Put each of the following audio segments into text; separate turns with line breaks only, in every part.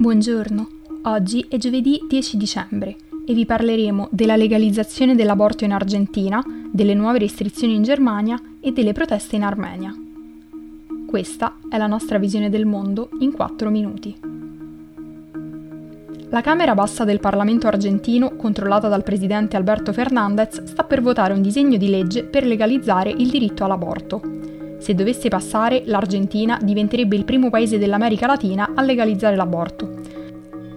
Buongiorno, oggi è giovedì 10 dicembre e vi parleremo della legalizzazione dell'aborto in Argentina, delle nuove restrizioni in Germania e delle proteste in Armenia. Questa è la nostra visione del mondo in 4 minuti. La Camera bassa del Parlamento argentino, controllata dal presidente Alberto Fernandez, sta per votare un disegno di legge per legalizzare il diritto all'aborto. Se dovesse passare, l'Argentina diventerebbe il primo paese dell'America Latina a legalizzare l'aborto.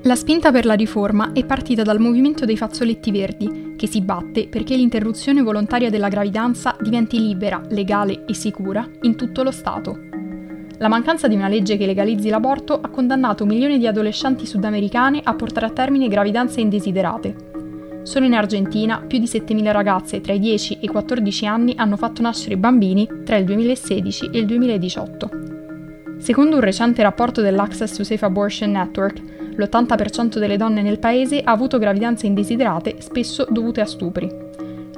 La spinta per la riforma è partita dal movimento dei fazzoletti verdi, che si batte perché l'interruzione volontaria della gravidanza diventi libera, legale e sicura in tutto lo Stato. La mancanza di una legge che legalizzi l'aborto ha condannato milioni di adolescenti sudamericane a portare a termine gravidanze indesiderate, Solo in Argentina più di 7.000 ragazze tra i 10 e i 14 anni hanno fatto nascere bambini tra il 2016 e il 2018. Secondo un recente rapporto dell'Access to Safe Abortion Network, l'80% delle donne nel paese ha avuto gravidanze indesiderate, spesso dovute a stupri.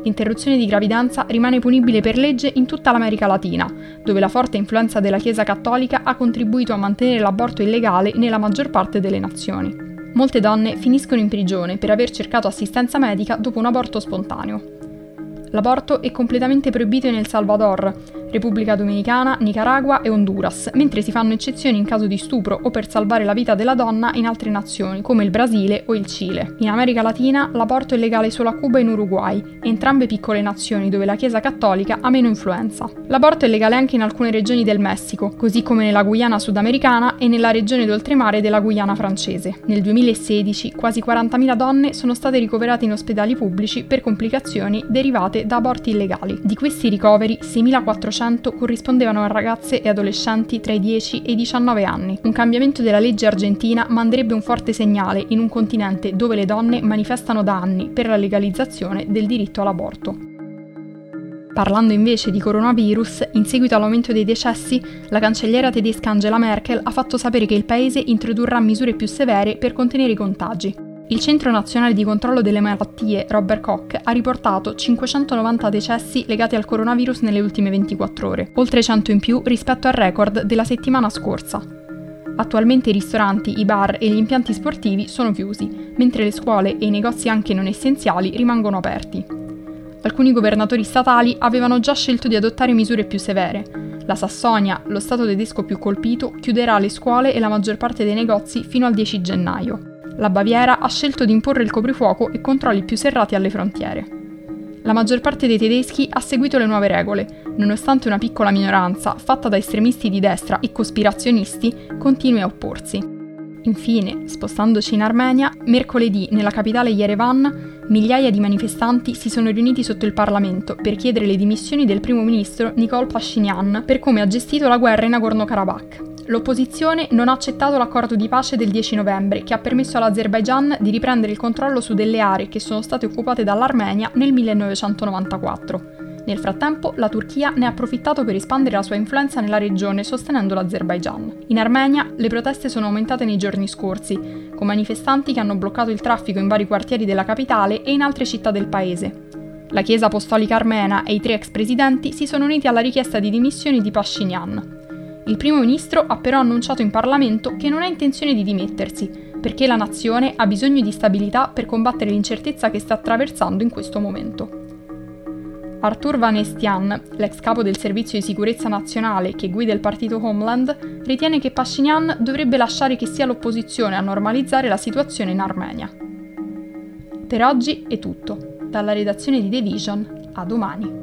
L'interruzione di gravidanza rimane punibile per legge in tutta l'America Latina, dove la forte influenza della Chiesa cattolica ha contribuito a mantenere l'aborto illegale nella maggior parte delle nazioni. Molte donne finiscono in prigione per aver cercato assistenza medica dopo un aborto spontaneo. L'aborto è completamente proibito in El Salvador, Repubblica Dominicana, Nicaragua e Honduras, mentre si fanno eccezioni in caso di stupro o per salvare la vita della donna in altre nazioni, come il Brasile o il Cile. In America Latina l'aborto è legale solo a Cuba e in Uruguay, entrambe piccole nazioni dove la Chiesa cattolica ha meno influenza. L'aborto è legale anche in alcune regioni del Messico, così come nella Guyana sudamericana e nella regione d'oltremare della Guyana francese. Nel 2016 quasi 40.000 donne sono state ricoverate in ospedali pubblici per complicazioni derivate da aborti illegali. Di questi ricoveri, 6.400 100 corrispondevano a ragazze e adolescenti tra i 10 e i 19 anni. Un cambiamento della legge argentina manderebbe un forte segnale in un continente dove le donne manifestano da anni per la legalizzazione del diritto all'aborto. Parlando invece di coronavirus, in seguito all'aumento dei decessi, la cancelliera tedesca Angela Merkel ha fatto sapere che il paese introdurrà misure più severe per contenere i contagi. Il Centro Nazionale di Controllo delle Malattie, Robert Koch, ha riportato 590 decessi legati al coronavirus nelle ultime 24 ore, oltre 100 in più rispetto al record della settimana scorsa. Attualmente i ristoranti, i bar e gli impianti sportivi sono chiusi, mentre le scuole e i negozi anche non essenziali rimangono aperti. Alcuni governatori statali avevano già scelto di adottare misure più severe. La Sassonia, lo stato tedesco più colpito, chiuderà le scuole e la maggior parte dei negozi fino al 10 gennaio. La Baviera ha scelto di imporre il coprifuoco e controlli più serrati alle frontiere. La maggior parte dei tedeschi ha seguito le nuove regole, nonostante una piccola minoranza, fatta da estremisti di destra e cospirazionisti, continui a opporsi. Infine, spostandoci in Armenia, mercoledì nella capitale Yerevan, migliaia di manifestanti si sono riuniti sotto il Parlamento per chiedere le dimissioni del primo ministro Nikol Pashinyan per come ha gestito la guerra in Nagorno-Karabakh. L'opposizione non ha accettato l'accordo di pace del 10 novembre, che ha permesso all'Azerbaigian di riprendere il controllo su delle aree che sono state occupate dall'Armenia nel 1994. Nel frattempo, la Turchia ne ha approfittato per espandere la sua influenza nella regione sostenendo l'Azerbaigian. In Armenia le proteste sono aumentate nei giorni scorsi, con manifestanti che hanno bloccato il traffico in vari quartieri della capitale e in altre città del paese. La Chiesa Apostolica Armena e i tre ex presidenti si sono uniti alla richiesta di dimissioni di Pashinyan. Il primo ministro ha però annunciato in Parlamento che non ha intenzione di dimettersi, perché la nazione ha bisogno di stabilità per combattere l'incertezza che sta attraversando in questo momento. Arthur Van Estian, l'ex capo del Servizio di Sicurezza Nazionale che guida il partito Homeland, ritiene che Pashinyan dovrebbe lasciare che sia l'opposizione a normalizzare la situazione in Armenia. Per oggi è tutto. Dalla redazione di The Vision, a domani.